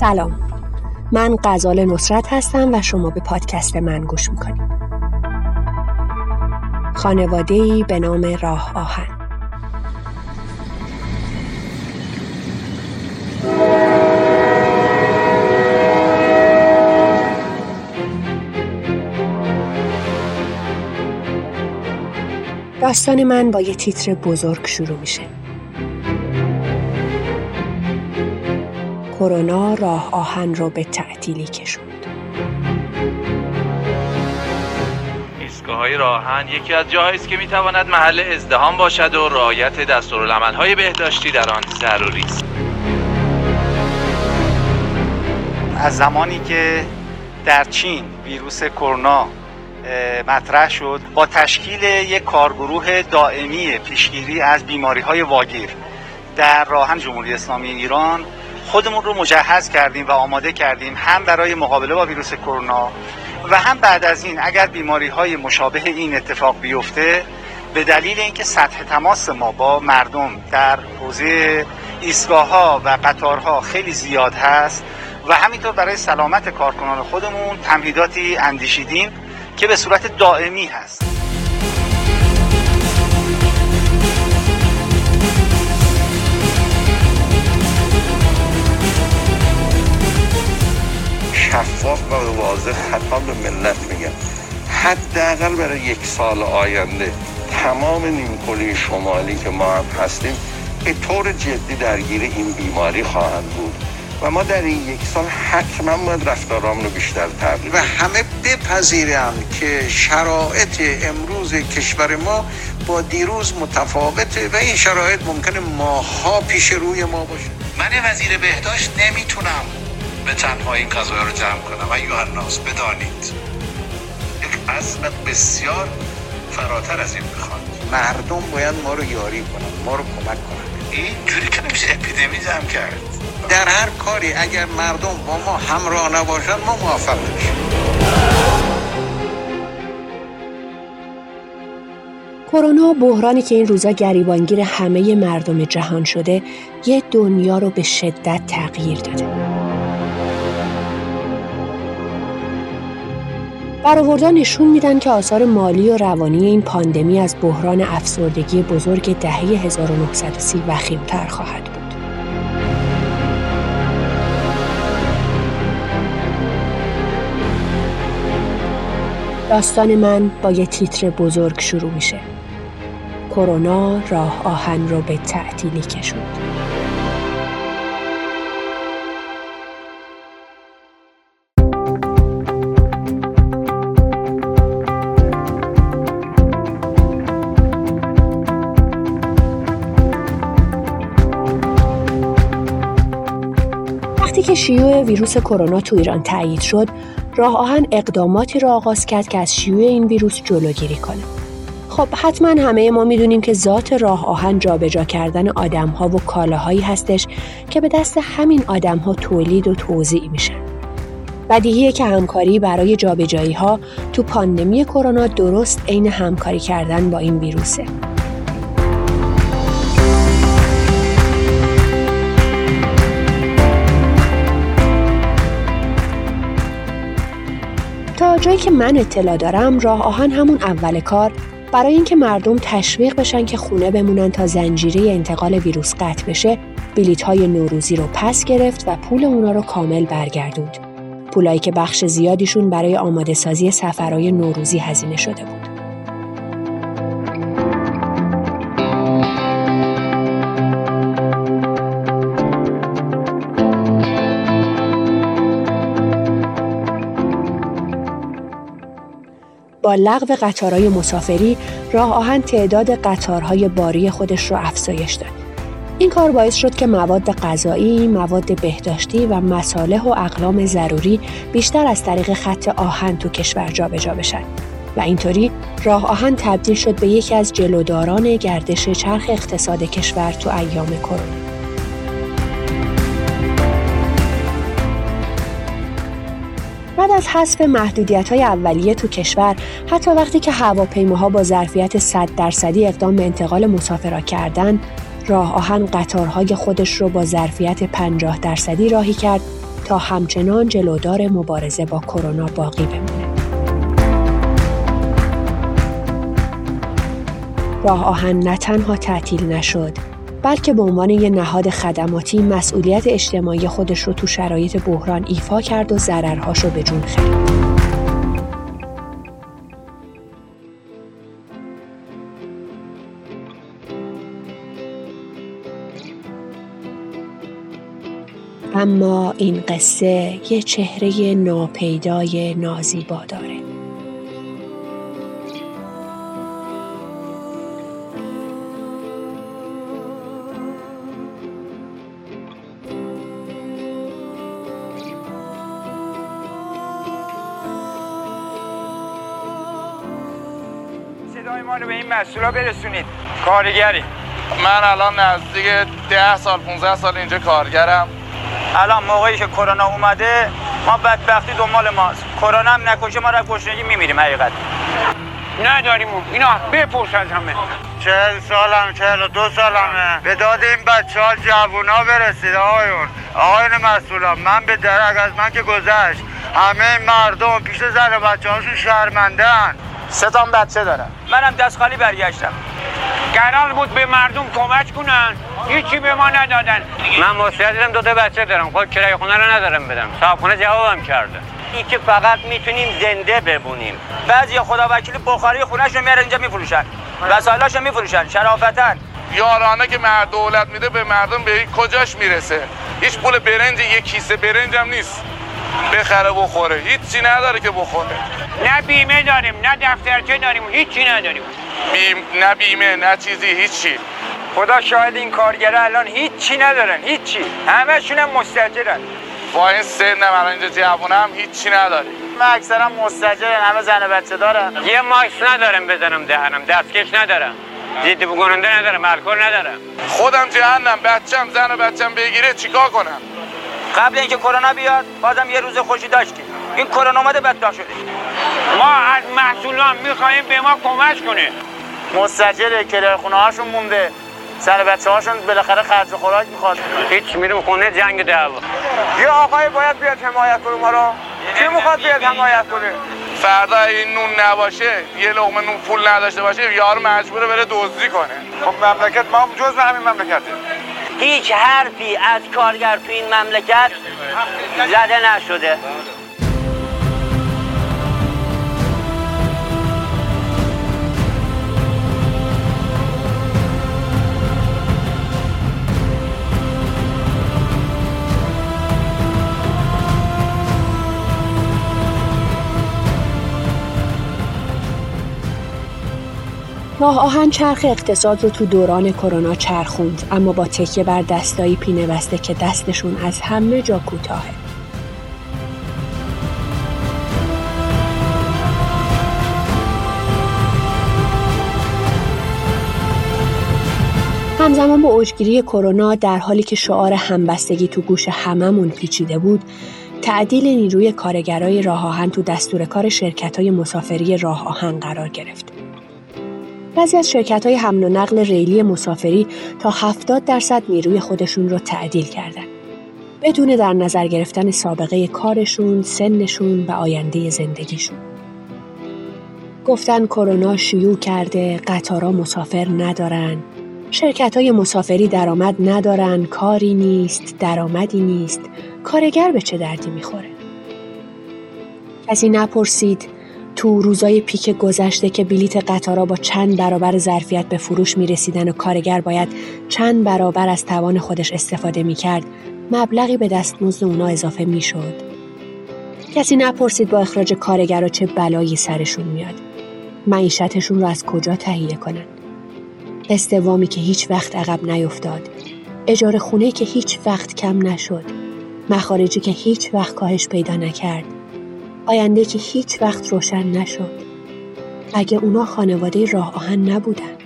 سلام. من قزال نصرت هستم و شما به پادکست من گوش می‌کنید. خانواده ای به نام راه آهن. داستان من با یه تیتر بزرگ شروع میشه. کرونا راه آهن رو به تعطیلی کشوند. ایستگاه های راهن یکی از جاهایی است که می‌تواند محل ازدهام باشد و رعایت دستورالعملهای بهداشتی در آن ضروری است. از زمانی که در چین ویروس کرونا مطرح شد با تشکیل یک کارگروه دائمی پیشگیری از بیماری های واگیر در راهن جمهوری اسلامی ایران خودمون رو مجهز کردیم و آماده کردیم هم برای مقابله با ویروس کرونا و هم بعد از این اگر بیماری های مشابه این اتفاق بیفته به دلیل اینکه سطح تماس ما با مردم در حوزه ایستگاه ها و قطارها خیلی زیاد هست و همینطور برای سلامت کارکنان خودمون تمهیداتی اندیشیدیم که به صورت دائمی هست. شفاف و واضح حتما به ملت میگم حداقل برای یک سال آینده تمام نیمکره شمالی که ما هم هستیم به طور جدی درگیر این بیماری خواهند بود و ما در این یک سال حتما باید رفتارام رو بیشتر تغییر و همه بپذیرم که شرایط امروز کشور ما با دیروز متفاوته و این شرایط ممکنه ماها پیش روی ما باشه من وزیر بهداشت نمی‌تونم به تنها این قضایه رو جمع کنم. و یوهناس بدانید. یک عزم بسیار فراتر از این می‌خواد. مردم باید ما رو یاری کنن ما رو کمک کنن. این جوری که نمیشه اپیدمی جمع کرد. در هر کاری اگر مردم با ما همراه نباشن ما موفق نمیشیم. کرونا بحرانی که این روزا گریبانگیر همه مردم جهان شده یه دنیا رو به شدت تغییر داده. برآوردها نشون میدن که آثار مالی و روانی این پاندمی از بحران افسردگی بزرگ دهه 1930 وخیمتر خواهد بود. داستان من با یه تیتر بزرگ شروع میشه. کرونا راه آهن رو به تعطیلی کشوند. وقتی که شیوع ویروس کرونا تو ایران تایید شد، راه آهن اقداماتی را آغاز کرد که از شیوع این ویروس جلوگیری کنه. خب حتما همه ما می‌دونیم که ذات راه آهن جابجا کردن آدمها و کالاهایی هستش که به دست همین آدمها تولید و توزیع میشن. بدیهیه که همکاری برای جابجایی ها تو پاندمی کرونا درست عین همکاری کردن با این ویروسه. جایی که من اطلاع دارم راه آهن همون اول کار برای اینکه مردم تشویق بشن که خونه بمونن تا زنجیره انتقال ویروس قطع بشه بلیت های نوروزی رو پس گرفت و پول اونا رو کامل برگردوند. پولایی که بخش زیادیشون برای آماده سازی سفرهای نوروزی هزینه شده بود. با لغو قطارهای مسافری راه آهن تعداد قطارهای باری خودش رو افزایش داد. این کار باعث شد که مواد غذایی، مواد بهداشتی و مصالح و اقلام ضروری بیشتر از طریق خط آهن تو کشور جابجا بشن و اینطوری راه آهن تبدیل شد به یکی از جلوداران گردش چرخ اقتصاد کشور تو ایام کرونا. از حذف محدودیت های اولیه تو کشور حتی وقتی که هواپیماها با ظرفیت 100 درصدی اقدام به انتقال مسافرها کردن راه آهن قطارهای خودش رو با ظرفیت 50 درصدی راهی کرد تا همچنان جلودار مبارزه با کرونا باقی بمونه. راه آهن نه تنها تعطیل نشد بلکه به عنوان یک نهاد خدماتی مسئولیت اجتماعی خودش رو تو شرایط بحران ایفا کرد و ضررهاش رو به جون خرید. اما این قصه یه چهره ناپیدای نازیبا داره. مسئولا برسونید. کارگری. من الان نزدیک ده سال 15 سال اینجا کارگرم. الان موقعی که کرونا اومده ما بدبختی دنبال ماست. کرونا هم نکشه ما را گشنگی میمیریم حقیقت. نداریم اینا بپرس از همه. چهل سالم چهل و دو سالمه. به داد این بچه ها جوونا برسید آقایون. آقایون مسئولان من به درک از من که گذشت. همه مردم پیش زن بچه هاشون شرمندن سه تا بچه دارم منم دست خالی برگشتم. قرار بود به مردم کمک کنن. هیچی به ما ندادن. من مستعدم دو تا بچه دارم. خود کرایه خونه رو ندارم بدم. صاحب جوابم کرده. این که فقط می‌تونیم زنده ببونیم بعضی خدا وکیل بخاری خونهش رو میارن اینجا میفروشن. وسایلاش رو میفروشن. شرافتن. یارانه که مرد دولت میده به مردم به کجاش می‌رسه؟ هیچ پول برنج یک کیسه برنج هم نیست. بخره بخوره. هیچی نداره که بخوره. نه بیمه داریم نه دفترچه داریم هیچی نداریم. بیم نه بیمه نه چیزی هیچی. خدا شاهد این کارگره الان هیچی ندارن هیچی. همشون هم مستجرن. با این سن من اینجا جوونم هیچی نداریم من اکثرا مستجرن همه زن بچه دارن. یه ماکس ندارم بزنم دهنم دستکش ندارم. ضد بگوننده ندارم الکل ندارم. خودم جهنم بچم زن و بچم بگیره چیکار کنم؟ قبل اینکه کرونا بیاد بازم یه روز خوشی داشتیم این کرونا اومده بدبخت شده. ما از محصولان می‌خوایم به ما کمک کنه. مستجر کرایه خونه هاشون مونده. سر بچه هاشون بالاخره خرج خوراک می‌خواد. هیچ میریم خونه جنگ دعوا. یه آقای باید بیاد حمایت کنه ما رو. کی می‌خواد بیاد حمایت کنه؟ فردا این نون نباشه یه لقمه نون پول نداشته باشه یار مجبوره بره دزدی کنه. خب مملکت ما هم جز همین مملکته. هیچ حرفی از کارگر تو این مملکت زده نشده. راه آهن چرخ اقتصاد رو تو دوران کرونا چرخوند اما با تکیه بر دستایی پینه بسته که دستشون از همه جا کوتاهه. همزمان با اوجگیری کرونا در حالی که شعار همبستگی تو گوش هممون پیچیده بود تعدیل نیروی کارگرای راه آهن تو دستور کار شرکت های مسافری راه آهن قرار گرفت. بعضی از شرکت های حمل و نقل ریلی مسافری تا 70 درصد نیروی خودشون رو تعدیل کردن. بدون در نظر گرفتن سابقه کارشون، سنشون و آینده زندگیشون. گفتن کرونا شیوع کرده، قطارا مسافر ندارن، شرکت های مسافری درآمد ندارن، کاری نیست، درآمدی نیست، کارگر به چه دردی می‌خوره؟ کسی نپرسید تو روزای پیک گذشته که بلیت قطارا با چند برابر ظرفیت به فروش می رسیدن و کارگر باید چند برابر از توان خودش استفاده می کرد مبلغی به دستمزد اونا اضافه می شد. کسی نپرسید با اخراج کارگرا چه بلایی سرشون میاد. معیشتشون رو از کجا تهیه کنن. استوامی که هیچ وقت عقب نیفتاد. اجاره خونه که هیچ وقت کم نشد. مخارجی که هیچ وقت کاهش پیدا نکرد. آینده که هیچ وقت روشن نشد. اگه اونا خانواده راه آهن نبودن.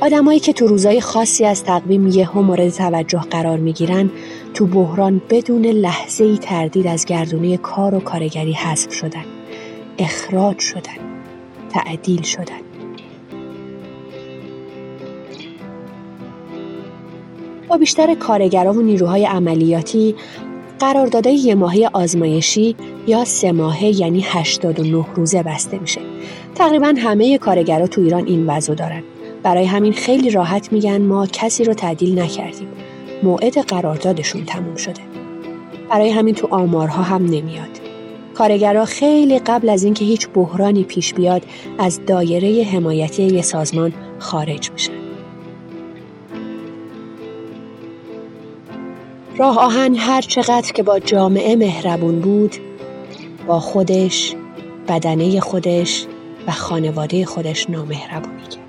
آدمایی که تو روزای خاصی از تقویم یهو مورد توجه قرار می‌گیرن تو بحران بدون لحظه ای تردید از گردونه کار و کارگری حذف شدن. اخراج شدن. تعدیل شدن. با بیشتر کارگران و نیروهای عملیاتی قراردادهای یه ماهه آزمایشی یا سه ماهه یعنی 89 روزه بسته میشه. تقریبا همه کارگرها تو ایران این وضع دارن. برای همین خیلی راحت میگن ما کسی رو تعدیل نکردیم. موعد قراردادشون تموم شده. برای همین تو آمارها هم نمیاد. کارگرها خیلی قبل از اینکه هیچ بحرانی پیش بیاد از دایره حمایتی یه سازمان خارج میشن. راه آهن هر چقدر که با جامعه مهربون بود با خودش، بدنه خودش و خانواده خودش نامهربونی کرد.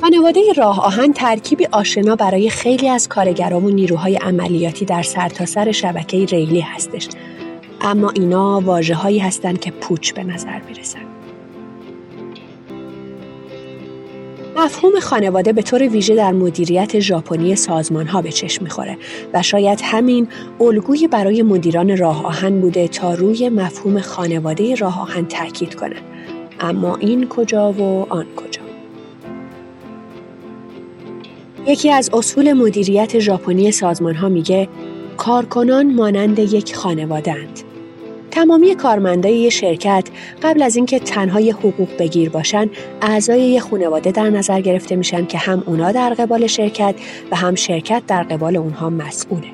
خانواده راه آهن ترکیبی آشنا برای خیلی از کارگران و نیروهای عملیاتی در سرتاسر سر شبکه ریلی هستش اما اینا واجه هستند که پوچ به نظر می‌رسن مفهوم خانواده به طور ویژه در مدیریت ژاپنی سازمان ها به چشم می‌خوره و شاید همین الگوی برای مدیران راه آهن بوده تا روی مفهوم خانواده راه آهن تاکید کنند اما این کجا و آن کجا یکی از اصول مدیریت ژاپنی سازمان ها میگه کارکنان مانند یک خانوادند. تمامی کارمندای یک شرکت قبل از اینکه تنها حقوق بگیر باشن اعضای یک خانواده در نظر گرفته میشن که هم اونا در قبال شرکت و هم شرکت در قبال اونها مسئوله.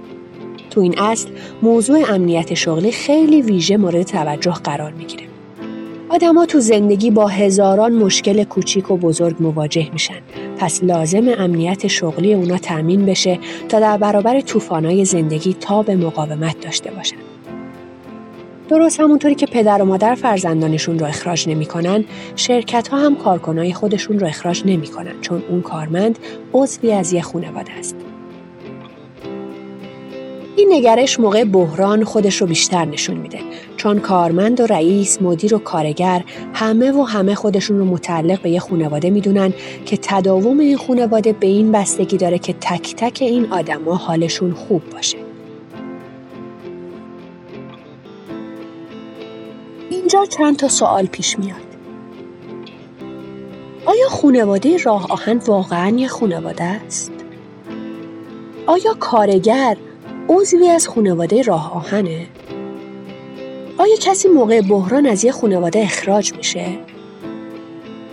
تو این اصل موضوع امنیت شغلی خیلی ویژه مورد توجه قرار می‌گیره. آدما تو زندگی با هزاران مشکل کوچیک و بزرگ مواجه میشن. پس لازم امنیت شغلی اونا تأمین بشه تا در برابر طوفانای زندگی تا به مقاومت داشته باشن. درست همونطوری که پدر و مادر فرزندانشون رو اخراج نمی‌کنن، شرکت ها هم کارکنای خودشون رو اخراج نمی‌کنن چون اون کارمند عضوی از یه خانواده است. این نگرش موقع بحران خودش رو بیشتر نشون میده چون کارمند و رئیس، مدیر و کارگر همه و همه خودشون رو متعلق به یه خانواده می‌دونن که تداوم این خانواده به این بستگی داره که تک تک این آدما حالشون خوب باشه. اینجا چند تا سوال پیش میاد. آیا خانواده راه آهن واقعا یه خانواده است؟ آیا کارگر عضوی از خانواده راه آهنه؟ آیا کسی موقع بحران از یه خانواده اخراج میشه؟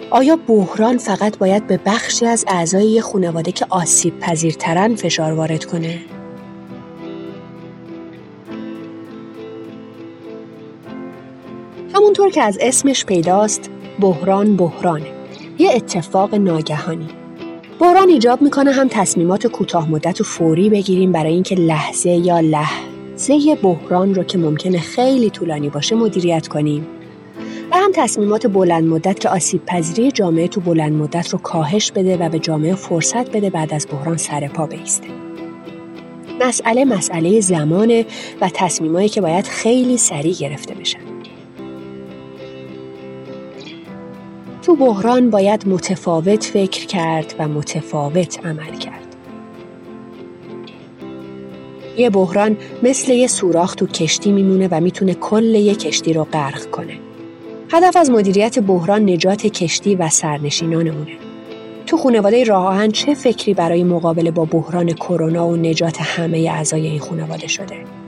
آیا بحران فقط باید به بخشی از اعضای یه خانواده که آسیب پذیرترن فشار وارد کنه؟ همونطور که از اسمش پیداست بحران بحرانه یه اتفاق ناگهانی بحران ایجاب می‌کنه هم تصمیمات کوتاه مدت و فوری بگیریم برای اینکه لحظه یا لحظه بحران رو که ممکنه خیلی طولانی باشه مدیریت کنیم و هم تصمیمات بلند مدت که آسیب پذیری جامعه تو بلند مدت رو کاهش بده و به جامعه فرصت بده بعد از بحران سر پا بیسته. مسئله مسئله زمانه و تصمیمایی که باید خیلی سریع گرفته بشن. تو بحران باید متفاوت فکر کرد و متفاوت عمل کرد. یه بحران مثل یه سوراخ تو کشتی میمونه و می‌تونه کل یه کشتی رو غرق کنه. هدف از مدیریت بحران نجات کشتی و سرنشینانمونه. تو خانواده راه چه فکری برای مقابله با بحران کرونا و نجات همه اعضای این خانواده شده؟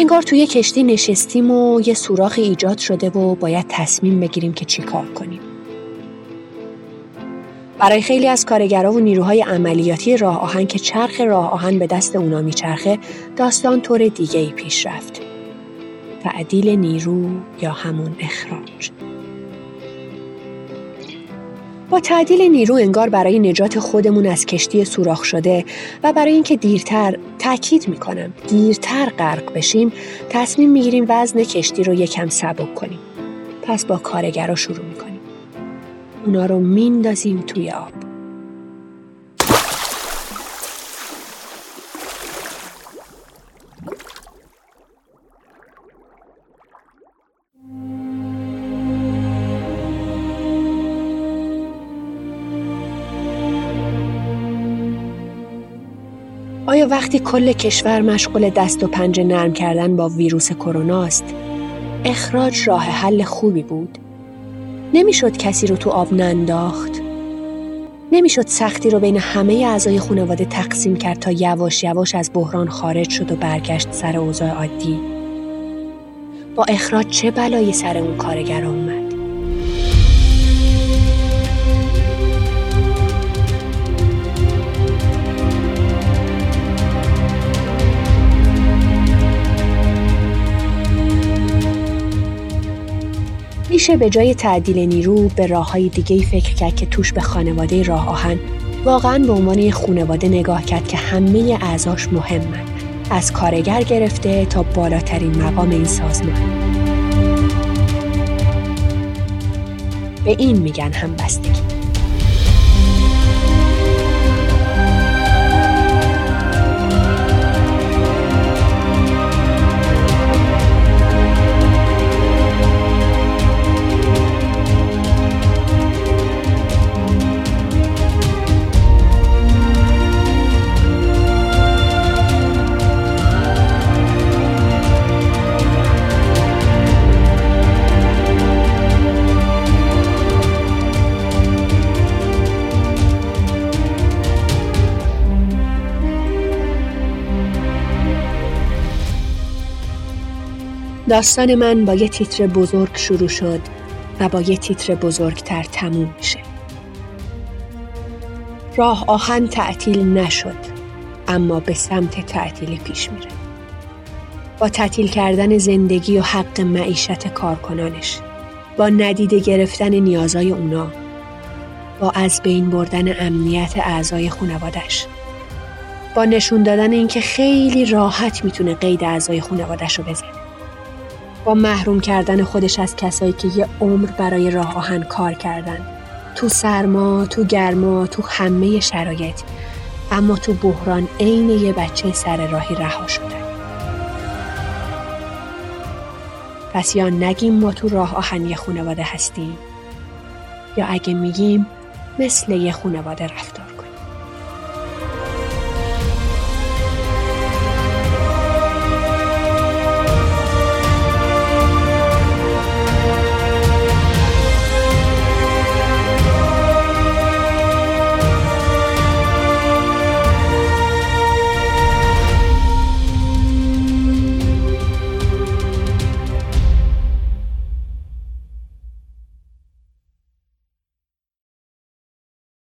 انگار توی کشتی نشستیم و یه سوراخ ایجاد شده و باید تصمیم بگیریم که چی کار کنیم. برای خیلی از کارگرها و نیروهای عملیاتی راه آهن که چرخ راه آهن به دست اونا میچرخه داستان طور دیگه ای پیش رفت. تعدیل نیرو یا همون اخراج. با تعدیل نیرو انگار برای نجات خودمون از کشتی سوراخ شده و برای اینکه دیرتر تاکید می‌کنم. دیرتر غرق بشیم تصمیم می‌گیریم وزن کشتی رو یکم سبک کنیم. پس با کارگرا شروع می‌کنیم. اونا رو میندازیم توی آب. وقتی کل کشور مشغول دست و پنجه نرم کردن با ویروس کرونا است اخراج راه حل خوبی بود. نمی‌شد کسی رو تو آب ننداخت. نمی‌شد سختی رو بین همه اعضای خانواده تقسیم کرد تا یواش یواش از بحران خارج شد و برگشت سر اوضاع عادی. با اخراج چه بلایی سر اون کارگر اومد میشه به جای تعدیل نیرو به راه های دیگه فکر کرد که توش به خانواده راه آهن واقعا به عنوان یه خانواده نگاه کرد که همه اعضاش مهمن. از کارگر گرفته تا بالاترین مقام این سازمان. به این میگن همبستگی. داستان من با یه تیتر بزرگ شروع شد و با یه تیتر بزرگتر تموم میشه. راه آهن تعطیل نشد اما به سمت تعطیل پیش میره. با تعطیل کردن زندگی و حق معیشت کارکنانش با ندیده گرفتن نیازای اونا با از بین بردن امنیت اعضای خانوادش با نشون دادن اینکه خیلی راحت می‌تونه قید اعضای خانوادش رو بزنه با محروم کردن خودش از کسایی که یه عمر برای راه آهن کار کردن. تو سرما، تو گرما، تو همه شرایط. اما تو بحران عین یه بچه سر راهی رها شدن پس یا نگیم ما تو راه آهن یه خانواده هستیم یا اگه میگیم مثل یه خانواده رفتار